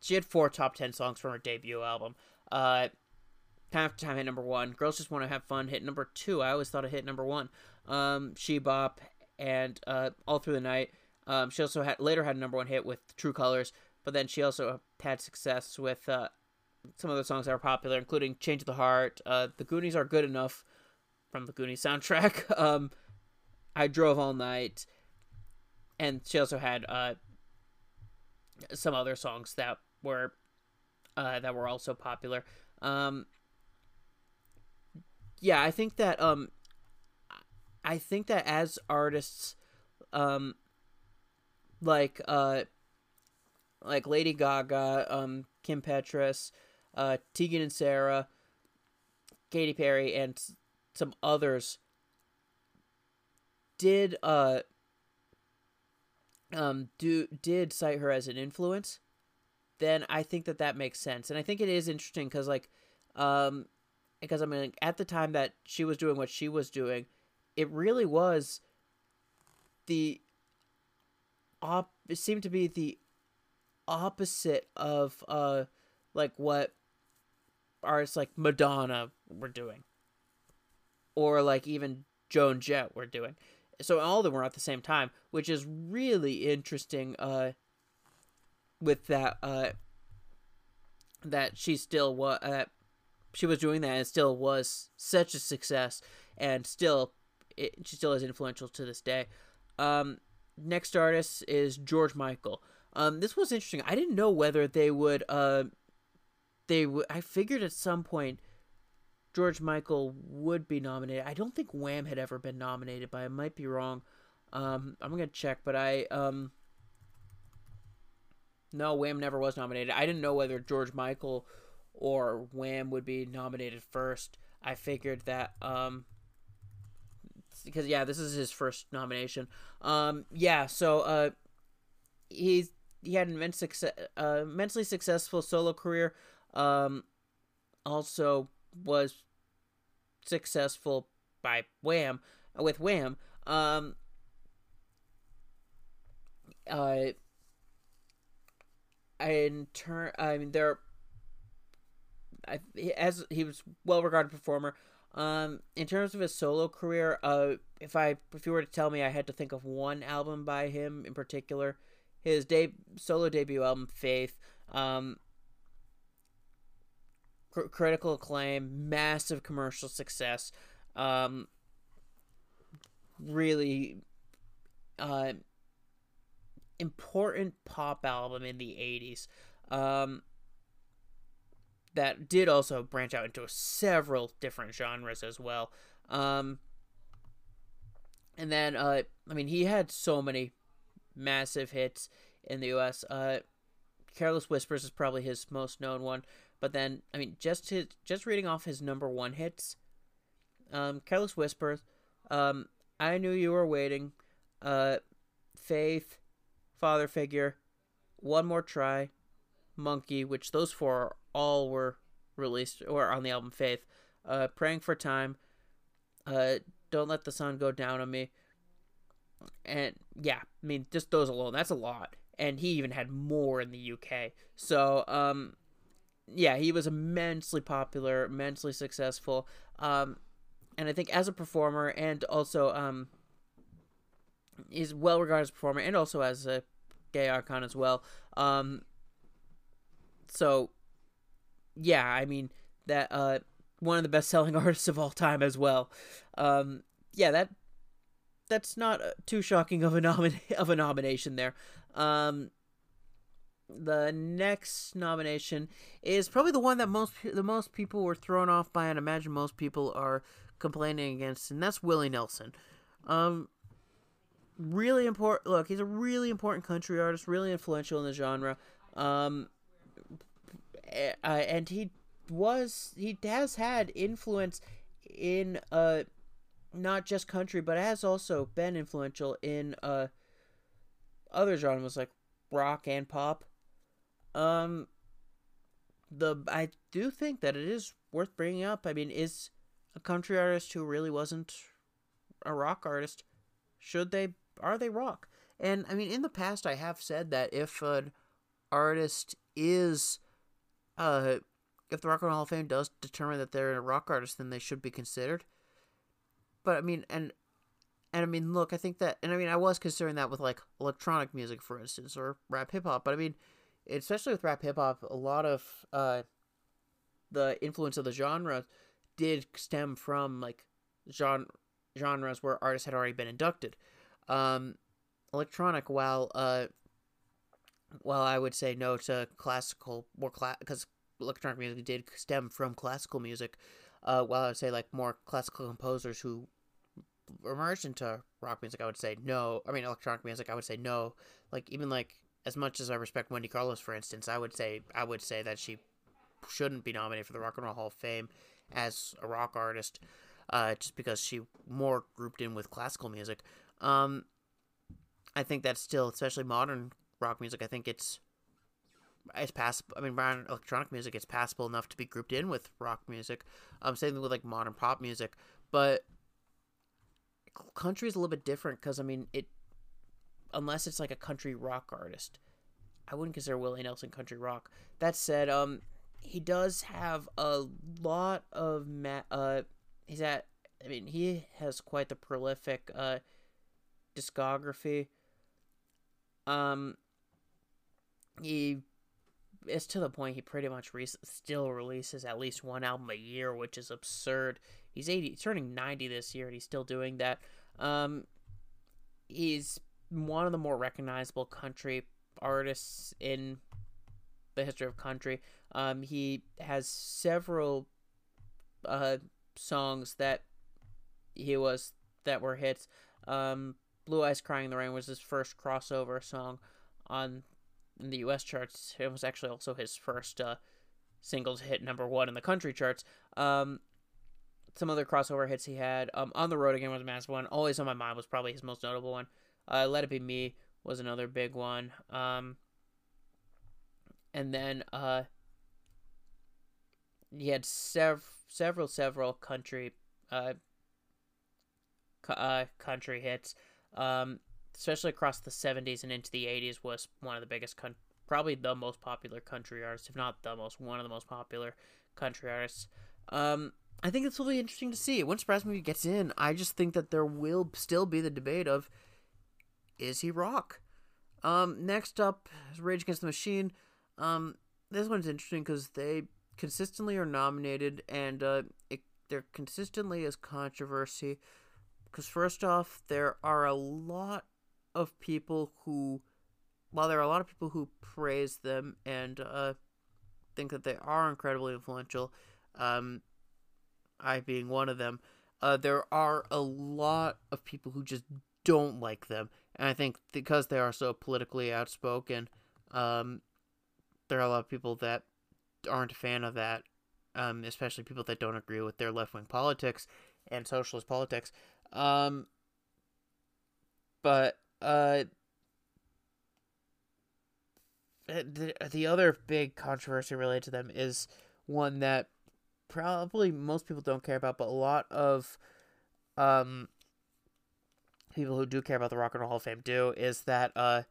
she had four top ten songs from her debut album. Uh, time after time hit number one. Girls just want to have fun hit number two. I always thought it hit number one. Um, She Bop and uh, all through the night. Um, she also had later had a number one hit with True Colors, but then she also had success with uh, some of the songs that are popular, including "Change of the Heart." Uh, the Goonies are good enough from the Goonies soundtrack. Um, I drove all night, and she also had uh, some other songs that were uh, that were also popular. Um, yeah, I think that um, I think that as artists, um, like uh, like Lady Gaga, um, Kim Petras, uh, Tegan and Sara, Katy Perry, and some others did uh um do did cite her as an influence then i think that that makes sense. And i think it is interesting because like um because i mean at the time that she was doing what she was doing it really was the op it seemed to be the opposite of uh like what artists like madonna were doing or like even joan jett were doing so all of them were at the same time, which is really interesting. Uh, with that, uh, that she still was, uh, she was doing that and still was such a success, and still, it, she still is influential to this day. Um, next artist is George Michael. Um, this was interesting. I didn't know whether they would, uh, they would. I figured at some point George Michael would be nominated. I don't think Wham had ever been nominated, but I might be wrong. Um, I'm gonna check, but I um, no, Wham never was nominated. I didn't know whether George Michael or Wham would be nominated first. I figured that um, because yeah, this is his first nomination. Um, yeah, so uh, he's he had an immense success, uh, immensely successful solo career. Um, also was successful by Wham with Wham. Um, uh, in turn, I mean, there. I, as he was well regarded performer. Um, in terms of his solo career, uh, if I if you were to tell me I had to think of one album by him in particular, his de- solo debut album Faith, um, cr- critical acclaim, massive commercial success, um, really, uh, important pop album in the 80s um, that did also branch out into several different genres as well um, and then uh, i mean he had so many massive hits in the us uh, careless whispers is probably his most known one but then i mean just his just reading off his number one hits um, careless Whisper, um, i knew you were waiting uh, faith Father Figure, One More Try, Monkey, which those four all were released or on the album Faith. Uh, Praying for Time, uh, Don't Let the Sun Go Down on Me. And yeah, I mean, just those alone, that's a lot. And he even had more in the UK. So, um, yeah, he was immensely popular, immensely successful. Um, and I think as a performer and also um, is well regarded as a performer and also as a gay icon as well. Um, so, yeah, I mean that uh, one of the best selling artists of all time as well. Um, yeah, that that's not uh, too shocking of a nomin- of a nomination there. Um, the next nomination is probably the one that most the most people were thrown off by, and imagine most people are complaining against, and that's Willie Nelson. Um, really important. Look, he's a really important country artist, really influential in the genre. Um, uh, and he was he has had influence in uh not just country, but has also been influential in uh other genres like rock and pop. Um, the I do think that it is worth bringing up. I mean, is a country artist who really wasn't a rock artist should they are they rock? And I mean, in the past, I have said that if an artist is, uh, if the Rock and Roll Hall of Fame does determine that they're a rock artist, then they should be considered. But I mean, and and I mean, look, I think that, and I mean, I was considering that with like electronic music, for instance, or rap hip hop. But I mean, especially with rap hip hop, a lot of uh, the influence of the genre did stem from like genre genres where artists had already been inducted. Um, electronic, while uh, well, I would say no to classical, more class because electronic music did stem from classical music. Uh, while I would say like more classical composers who emerged into rock music, I would say no. I mean, electronic music, I would say no. Like even like as much as I respect Wendy Carlos, for instance, I would say I would say that she shouldn't be nominated for the Rock and Roll Hall of Fame as a rock artist, uh, just because she more grouped in with classical music. Um, I think that's still, especially modern rock music. I think it's it's passable. I mean, modern electronic music, it's passable enough to be grouped in with rock music. Um, same thing with like modern pop music, but country is a little bit different because I mean it, unless it's like a country rock artist, I wouldn't consider Willie Nelson country rock. That said, um, he does have a lot of ma- uh, he's at. I mean, he has quite the prolific uh discography. Um, he it's to the point he pretty much re- still releases at least one album a year, which is absurd. He's 80, he's turning 90 this year, and he's still doing that. Um, he's one of the more recognizable country artists in the history of country. Um, he has several uh, songs that he was that were hits. Um, Blue Eyes Crying in the Rain was his first crossover song on in the US charts. It was actually also his first uh, singles hit number one in the country charts. Um, some other crossover hits he had. Um, on the Road Again was a massive one. Always on My Mind was probably his most notable one. Uh, Let It Be Me was another big one. Um, and then uh, he had sev- several several country uh, uh country hits. Um, especially across the 70s and into the 80s was one of the biggest con- probably the most popular country artist if not the most one of the most popular country artists um i think it's really interesting to see it wouldn't surprise me if he gets in i just think that there will still be the debate of is he rock. Um next up rage against the machine. Um this one's interesting because they consistently are nominated and uh it, there consistently is controversy. Because first off there are a lot of people who, while there are a lot of people who praise them and uh, think that they are incredibly influential, um, I being one of them, uh, there are a lot of people who just don't like them. And I think because they are so politically outspoken, um, there are a lot of people that aren't a fan of that, um, especially people that don't agree with their left wing politics and socialist politics. Um, but uh, the, the other big controversy related to them is one that probably most people don't care about, but a lot of um, people who do care about the Rock and Roll Hall of Fame do, is that uh,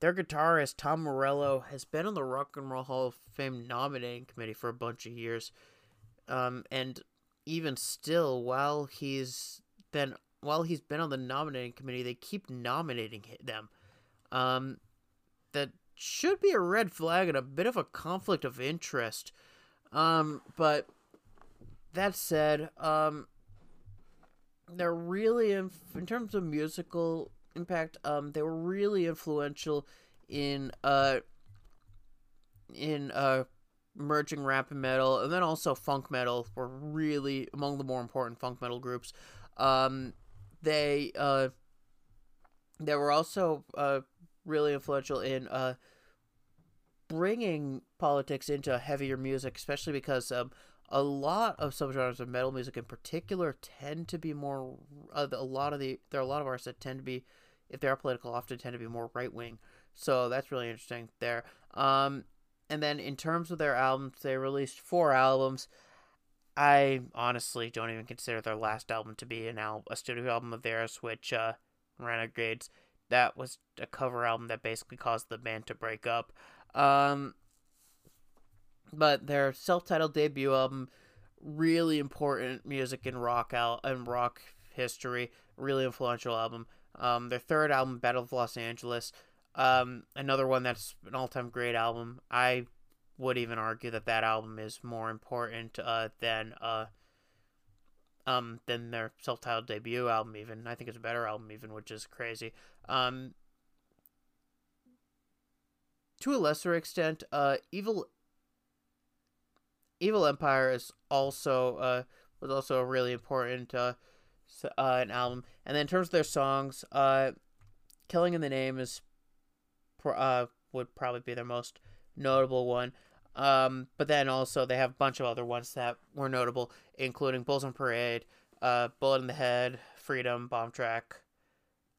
their guitarist, Tom Morello, has been on the Rock and Roll Hall of Fame nominating committee for a bunch of years. Um, and even still, while he's been while he's been on the nominating committee, they keep nominating them. Um, that should be a red flag and a bit of a conflict of interest. Um, but that said, um, they're really in, in terms of musical impact. Um, they were really influential in uh in uh merging rap and metal, and then also funk metal were really among the more important funk metal groups. Um, they uh, they were also uh, really influential in uh, bringing politics into heavier music, especially because um, a lot of subgenres of metal music in particular tend to be more uh, a lot of the there are a lot of artists that tend to be if they are political often tend to be more right wing so that's really interesting there um and then in terms of their albums they released four albums I honestly don't even consider their last album to be an al- a studio album of theirs, which uh, Renegades. That was a cover album that basically caused the band to break up. Um, but their self-titled debut album, really important music in rock al- and rock history, really influential album. Um, their third album, Battle of Los Angeles, um, another one that's an all-time great album. I would even argue that that album is more important uh, than uh, um, than their self-titled debut album. Even I think it's a better album, even which is crazy. Um, to a lesser extent, uh, Evil Evil Empire is also uh, was also a really important uh, uh, an album. And then in terms of their songs, uh, Killing in the Name is uh, would probably be their most notable one. Um, but then also they have a bunch of other ones that were notable, including Bulls on Parade, Bullet in the Head, Freedom, Bomb Track,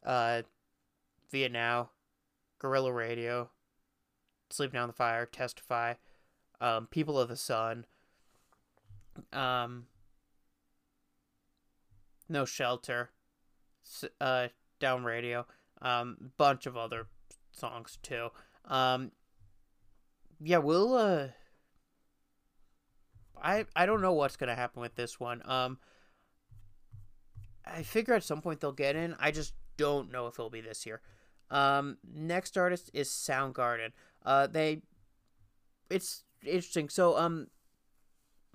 Viet Now, Guerrilla Radio, Sleep Now on the Fire, Testify, um, People of the Sun, um, No Shelter, uh, Down Rodeo, um, bunch of other songs too. Um, yeah, we'll uh I I don't know what's gonna happen with this one. Um I figure at some point they'll get in. I just don't know if it'll be this year. Um next artist is Soundgarden. Uh they it's interesting. So um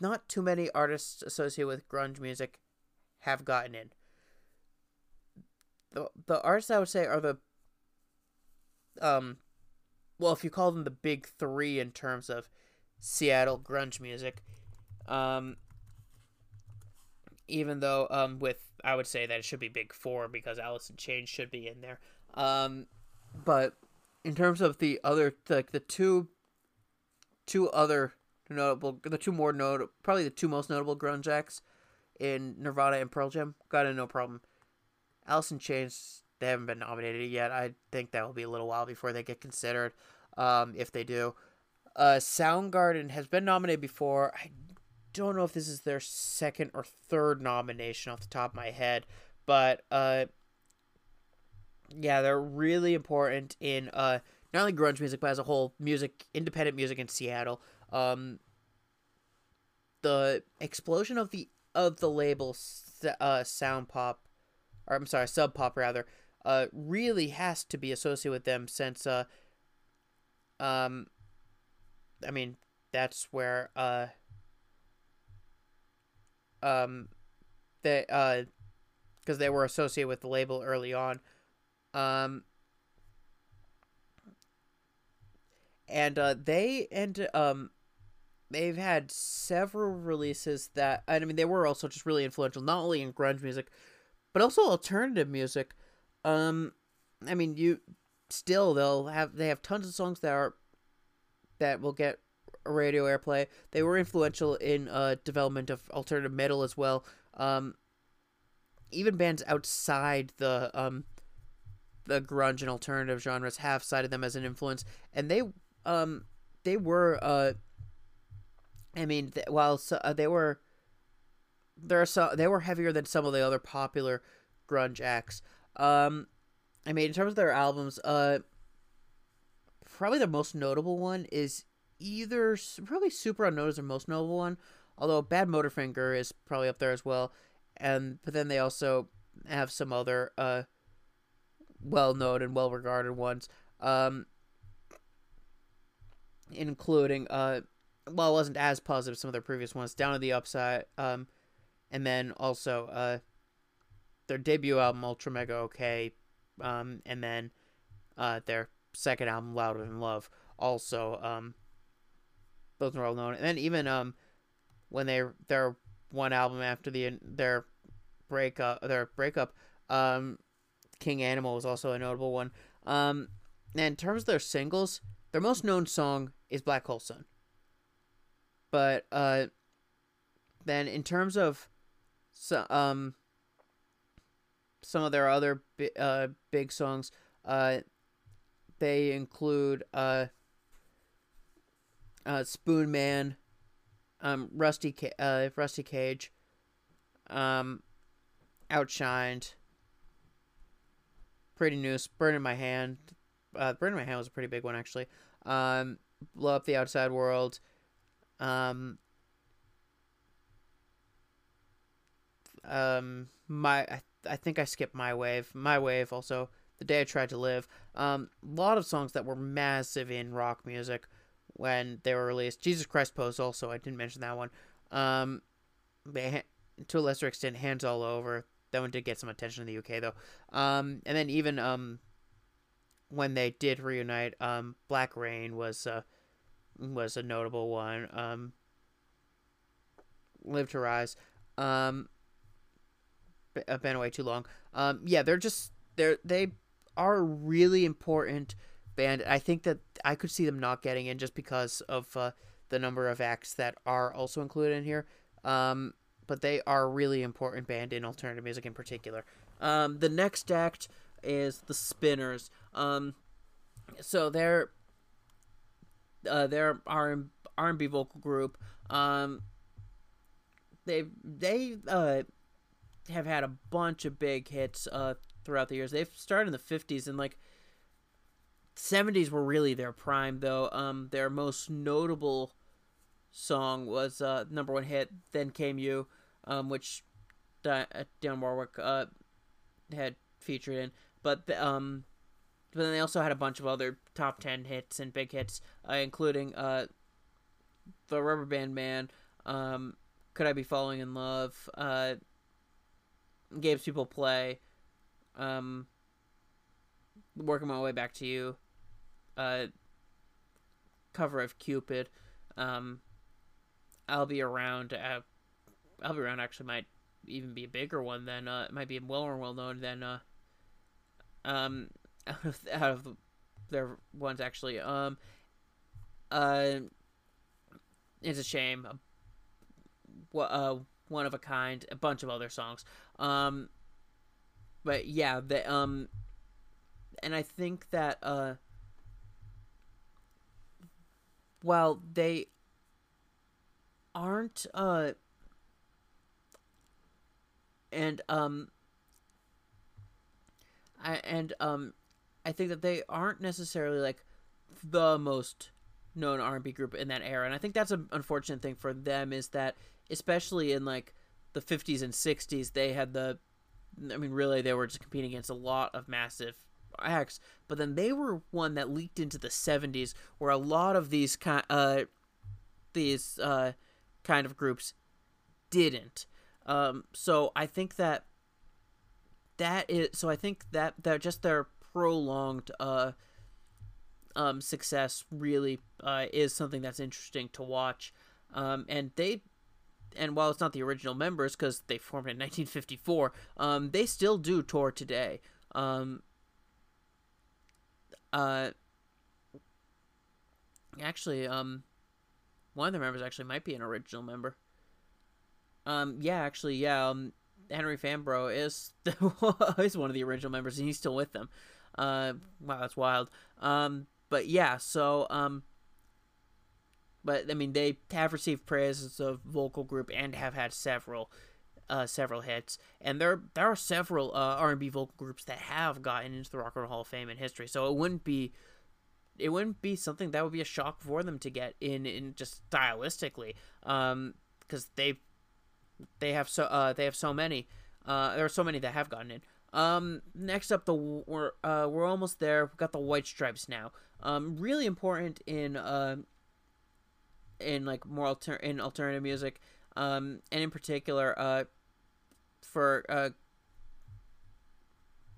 not too many artists associated with grunge music have gotten in. The the artists I would say are the um well, if you call them the big three in terms of Seattle grunge music, um, even though um, with I would say that it should be big four because Alice in Chains should be in there. Um, but in terms of the other like the two two other notable the two more notable probably the two most notable grunge acts in Nirvana and Pearl Jam got in no problem. Alice in Chains they haven't been nominated yet. I think that will be a little while before they get considered. Um, if they do, uh, Soundgarden has been nominated before. I don't know if this is their second or third nomination off the top of my head, but uh, yeah, they're really important in uh not only grunge music but as a whole music, independent music in Seattle. Um, the explosion of the of the label uh sound pop, or I'm sorry, sub pop rather, uh really has to be associated with them since uh um I mean that's where uh um they uh because they were associated with the label early on um and uh they and um they've had several releases that I mean they were also just really influential not only in grunge music but also alternative music um I mean you still they'll have they have tons of songs that are that will get radio airplay. They were influential in uh, development of alternative metal as well. Um, even bands outside the um, the grunge and alternative genres have cited them as an influence, and they um, they were uh, I mean, th- while so, uh, they were there are so they were heavier than some of the other popular grunge acts. Um, I mean, in terms of their albums, uh, probably the most notable one is either probably Super Unknown is the most notable one, although Bad Motorfinger is probably up there as well. And but then they also have some other uh well known and well regarded ones. Um including uh well it wasn't as positive as some of their previous ones, Down to the Upside, um and then also uh their debut album Ultra Mega OK, um and then uh their second album Louder Than Love also um those are all known. And then even um when they their one album after the their breakup their breakup um King Animal was also a notable one. Um and in terms of their singles, their most known song is Black Hole Sun. But uh then in terms of so, um some of their other bi- uh big songs uh they include uh uh, Spoon Man, um, Rusty, Ca- uh, Rusty Cage, um, Outshined, Pretty Noose, Burn in My Hand. Uh, Burn in My Hand was a pretty big one actually. Um, Blow Up the Outside World. Um, um, my I, I think I skipped My Wave. My Wave also. The Day I Tried to Live. Um, a lot of songs that were massive in rock music when they were released. Jesus Christ Pose also, I didn't mention that one. Um, to a lesser extent, Hands All Over. That one did get some attention in the UK though. Um, and then even um, when they did reunite, um, Black Rain was uh, was a notable one. Um, Live to Rise. Um, been away too long. Um, yeah, they're just they're they are really important band. I think that I could see them not getting in just because of uh, the number of acts that are also included in here. Um, but they are a really important band in alternative music in particular. Um, the next act is the Spinners. Um, so they're uh, they're R and B vocal group. Um, they they uh, have had a bunch of big hits uh, throughout the years. They've started in the fifties and like 70s were really their prime though um their most notable song was uh number one hit then came you um which uh, Warwick uh had featured in but um but then they also had a bunch of other top 10 hits and big hits uh, including uh the rubber band man um could i be falling in love uh games people play um working my way back to you uh, cover of Cupid. Um, I'll be around. Uh, Around. Actually, might even be a bigger one than. Uh, it might be well more well known than. Uh, um, out of out of their ones actually. Um, uh, it's a shame. Uh, one of a kind. A bunch of other songs. Um, but yeah, the um, and I think that uh while they aren't uh and um I and um I think that they aren't necessarily like the most known R&B group in that era and I think that's an unfortunate thing for them is that especially in like the 50s and 60s they had the I mean really they were just competing against a lot of massive acts but then they were one that leaked into the 70s where a lot of these kind uh these uh kind of groups didn't um so I think that that is so I think that that just their prolonged uh um success really uh is something that's interesting to watch. Um and they and while it's not the original members because they formed in 1954 um they still do tour today. Um uh actually um one of the members actually might be an original member um yeah actually yeah um Henry Fambrough is is one of the original members and he's still with them uh wow that's wild um but yeah so um but I mean, they have received praise as a vocal group and have had several, uh, several hits. And there there are several uh, R and B vocal groups that have gotten into the Rock and Roll Hall of Fame in history. So it wouldn't be, it wouldn't be something that would be a shock for them to get in in just stylistically, um, because they, they have so uh they have so many, uh there are so many that have gotten in. Um, next up, the we're uh we're almost there. We've got the White Stripes now. Um, really important in uh in like more alter- in alternative music, um, and in particular, uh, for uh,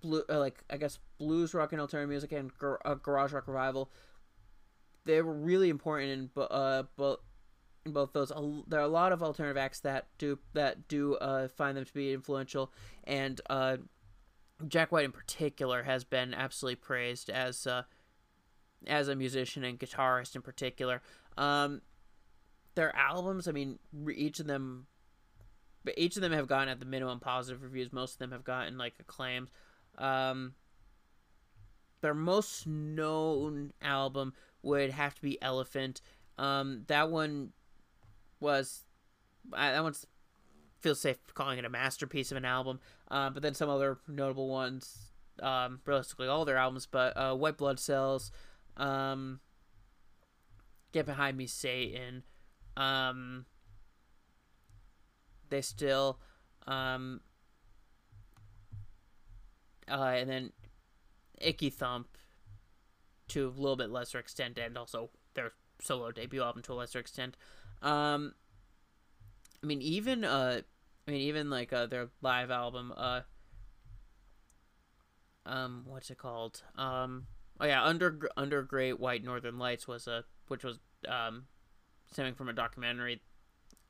blue, uh, like I guess blues rock and alternative music and gar- uh, garage rock revival. They were really important in uh both in both those. There are a lot of alternative acts that do that do uh find them to be influential, and uh, Jack White in particular has been absolutely praised as uh as a musician and guitarist in particular. Um, their albums, I mean, each of them, but each of them have gotten at the minimum positive reviews. Most of them have gotten like acclaims. Um, their most known album would have to be Elephant. Um, that one was, I, that one's feels safe calling it a masterpiece of an album. Uh, but then some other notable ones, um, realistically all their albums, but uh, White Blood Cells, um, Get Behind Me, Satan, um, they still, um, uh, and then Icky Thump to a little bit lesser extent, and also their solo debut album to a lesser extent. Um, I mean, even uh, I mean, even like uh, their live album, uh, um, what's it called? Um, oh yeah, under under Great White Northern Lights was a which was um stemming from a documentary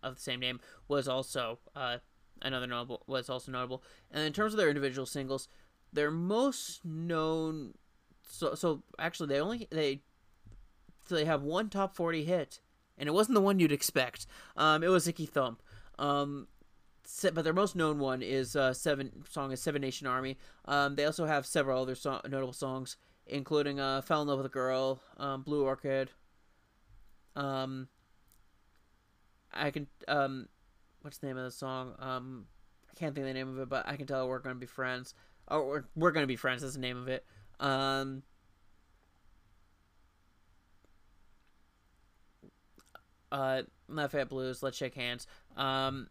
of the same name, was also uh, another notable was also notable. And in terms of their individual singles, their most known so so actually they only they so they have one top 40 hit and it wasn't the one you'd expect. Um, it was Icky Thump. Um, but their most known one is uh, seven song is Seven Nation Army. Um, they also have several other so- notable songs, including uh, "Fell in Love with a Girl," um, "Blue Orchid," um, I can um, what's the name of the song? Um, I can't think of the name of it, but I can tell we're gonna be friends. Oh, we're we're gonna be friends. That's the name of it. Um. Uh, Lafayette Blues. Let's shake hands. Um.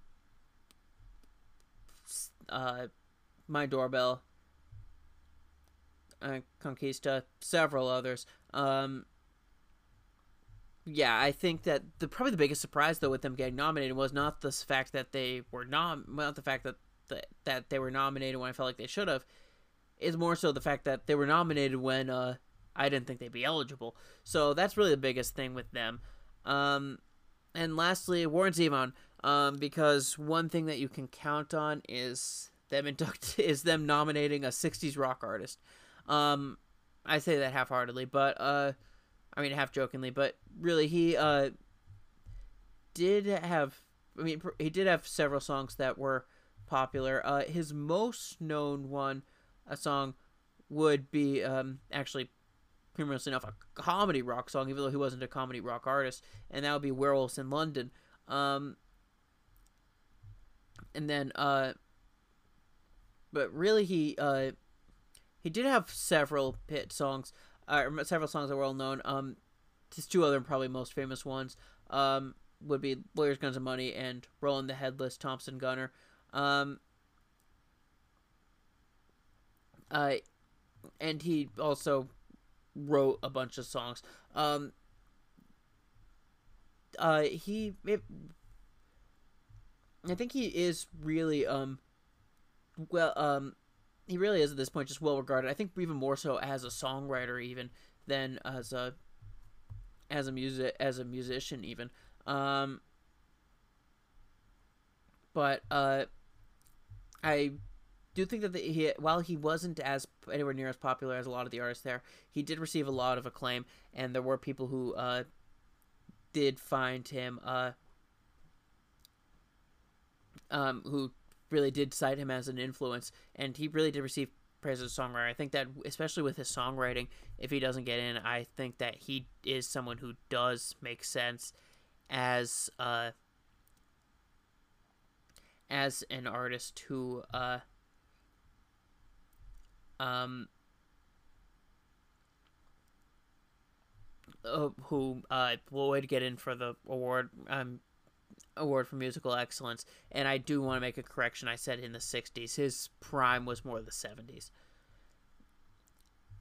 Uh, my doorbell. Uh, Conquista. Several others. Um yeah, I think that the probably the biggest surprise though with them getting nominated was not the fact that they were nom not the fact that the, that they were nominated when I felt like they should have, is more so the fact that they were nominated when uh, I didn't think they'd be eligible. So that's really the biggest thing with them. Um, and lastly, Warren Zevon, um, because one thing that you can count on is them induct is them nominating a '60s rock artist. Um, I say that half-heartedly, but uh I mean, half jokingly, but really, he uh, did have. I mean, he did have several songs that were popular. Uh, his most known one, a song, would be um, actually, humorously enough, a comedy rock song, even though he wasn't a comedy rock artist, and that would be "Werewolves in London." Um, and then, uh, but really, he uh, he did have several hit songs, uh, several songs that were well known. Um, his two other probably most famous ones um, would be Lawyers, Guns, and Money and Roland the Headless Thompson Gunner. Um, uh, and he also wrote a bunch of songs. Um, uh, he, it, I think he is really, um, well, um, he really is at this point just well regarded. I think even more so as a songwriter, even than as a as a music as a musician, even. Um, but uh, I do think that the, he, while he wasn't as anywhere near as popular as a lot of the artists there, he did receive a lot of acclaim, and there were people who uh, did find him uh, um, who really did cite him as an influence, and he really did receive praise as a songwriter. I think that, especially with his songwriting, if he doesn't get in, I think that he is someone who does make sense as uh, as an artist who uh, um, uh, who uh, would get in for the award um, award for musical excellence. And I do want to make a correction. I said in the '60s. His prime was more the '70s.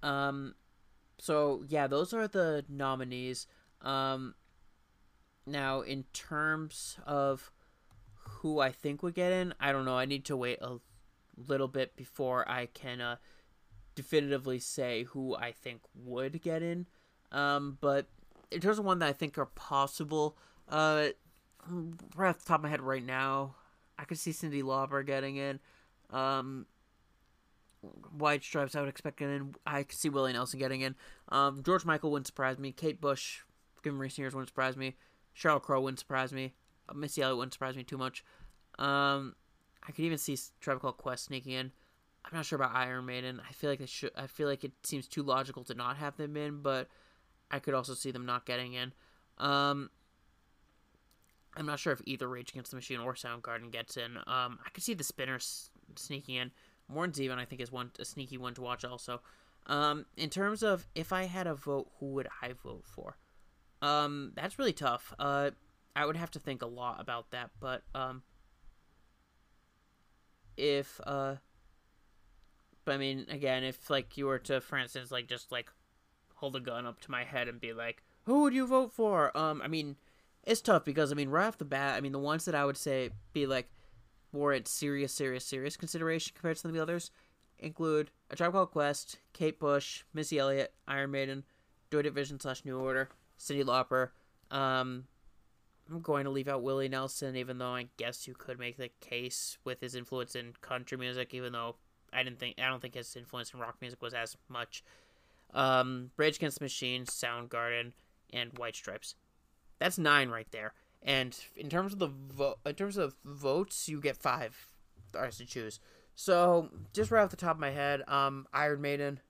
Um, so yeah, those are the nominees. Um, now in terms of who I think would get in, I don't know. I need to wait a little bit before I can uh, definitively say who I think would get in. Um, but in terms of one that I think are possible, uh, right off the top of my head right now, I could see Cyndi Lauper getting in. Um, White Stripes, I would expect getting in. I could see Willie Nelson getting in. Um, George Michael wouldn't surprise me. Kate Bush, given recent years, wouldn't surprise me. Sheryl Crow wouldn't surprise me. Uh, Missy Elliott wouldn't surprise me too much. Um, I could even see Called Quest sneaking in. I'm not sure about Iron Maiden. I feel like it should. I feel like it seems too logical to not have them in, but I could also see them not getting in. Um, I'm not sure if either Rage Against the Machine or Soundgarden gets in. Um, I could see the Spinners sneaking in. Warren Zevon, I think, is one a sneaky one to watch also. Um, in terms of if I had a vote, who would I vote for? Um, that's really tough. Uh, I would have to think a lot about that, but um, if uh, I mean, again, if like you were to, for instance, like just like hold a gun up to my head and be like, "Who would you vote for?" Um, I mean, it's tough because I mean, right off the bat, I mean, the ones that I would say be like warrant serious, serious, serious consideration compared to the others include A Tribe Called Quest, Kate Bush, Missy Elliott, Iron Maiden, Joy Division slash New Order, Cyndi Lauper. Um, I'm going to leave out Willie Nelson, even though I guess you could make the case with his influence in country music, even though I didn't think I don't think his influence in rock music was as much. Um, Rage Against the Machine, Soundgarden, and White Stripes. That's nine right there. And in terms of the vote, in terms of votes, you get five artists to choose. So just right off the top of my head, um, Iron Maiden,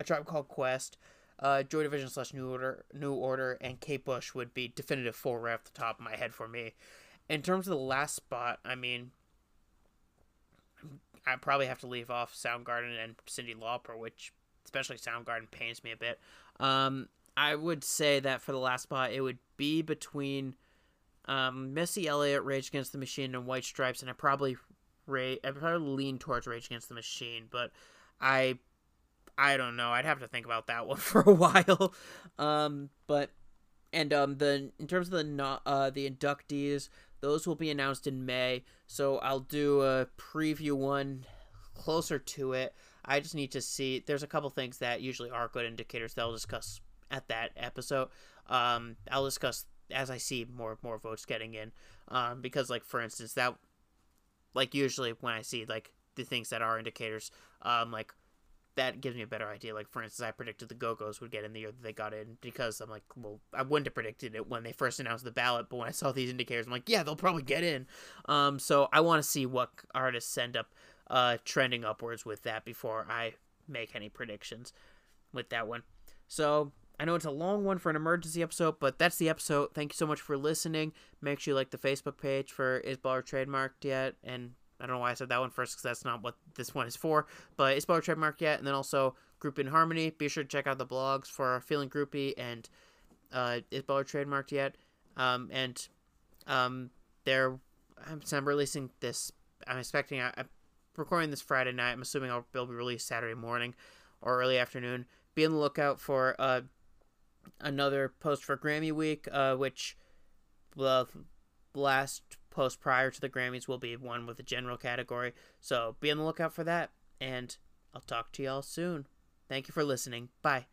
A Tribe Called Quest, uh, Joy Division slash New Order, New Order, and Kate Bush would be definitive four right off the top of my head for me. In terms of the last spot, I mean, I probably have to leave off Soundgarden and Cyndi Lauper, which especially Soundgarden pains me a bit. Um, I would say that for the last spot, it would be between um, Missy Elliott, Rage Against the Machine, and White Stripes, and I probably rate I probably lean towards Rage Against the Machine, but I I don't know. I'd have to think about that one for a while. Um, but and um the in terms of the uh the inductees, those will be announced in May. So I'll do a preview one closer to it. I just need to see. There's a couple things that usually are good indicators that I'll discuss at that episode. Um, I'll discuss as I see more more votes getting in. Um, because like for instance that, like usually when I see like the things that are indicators, um, like that gives me a better idea. Like for instance, I predicted the Go Go's would get in the year that they got in because I'm like, well, I wouldn't have predicted it when they first announced the ballot, but when I saw these indicators, I'm like, yeah, they'll probably get in. Um, so I want to see what artists end up uh trending upwards with that before I make any predictions with that one. So I know it's a long one for an emergency episode, but that's the episode. Thank you so much for listening. Make sure you like the Facebook page for Is Baller Trademarked Yet? And I don't know why I said that one first because that's not what this one is for. But Is Baller Trademarked Yet? And then also Group in Harmony. Be sure to check out the blogs for Feeling Groupie and uh, Is Baller Trademarked Yet? Um, and um, they're, I'm, I'm releasing this. I'm expecting, I, I'm recording this Friday night. I'm assuming I'll, it'll be released Saturday morning or early afternoon. Be on the lookout for uh, another post for Grammy Week, uh, which the last post prior to the Grammys will be one with a general category. So be on the lookout for that, and I'll talk to y'all soon. Thank you for listening. Bye.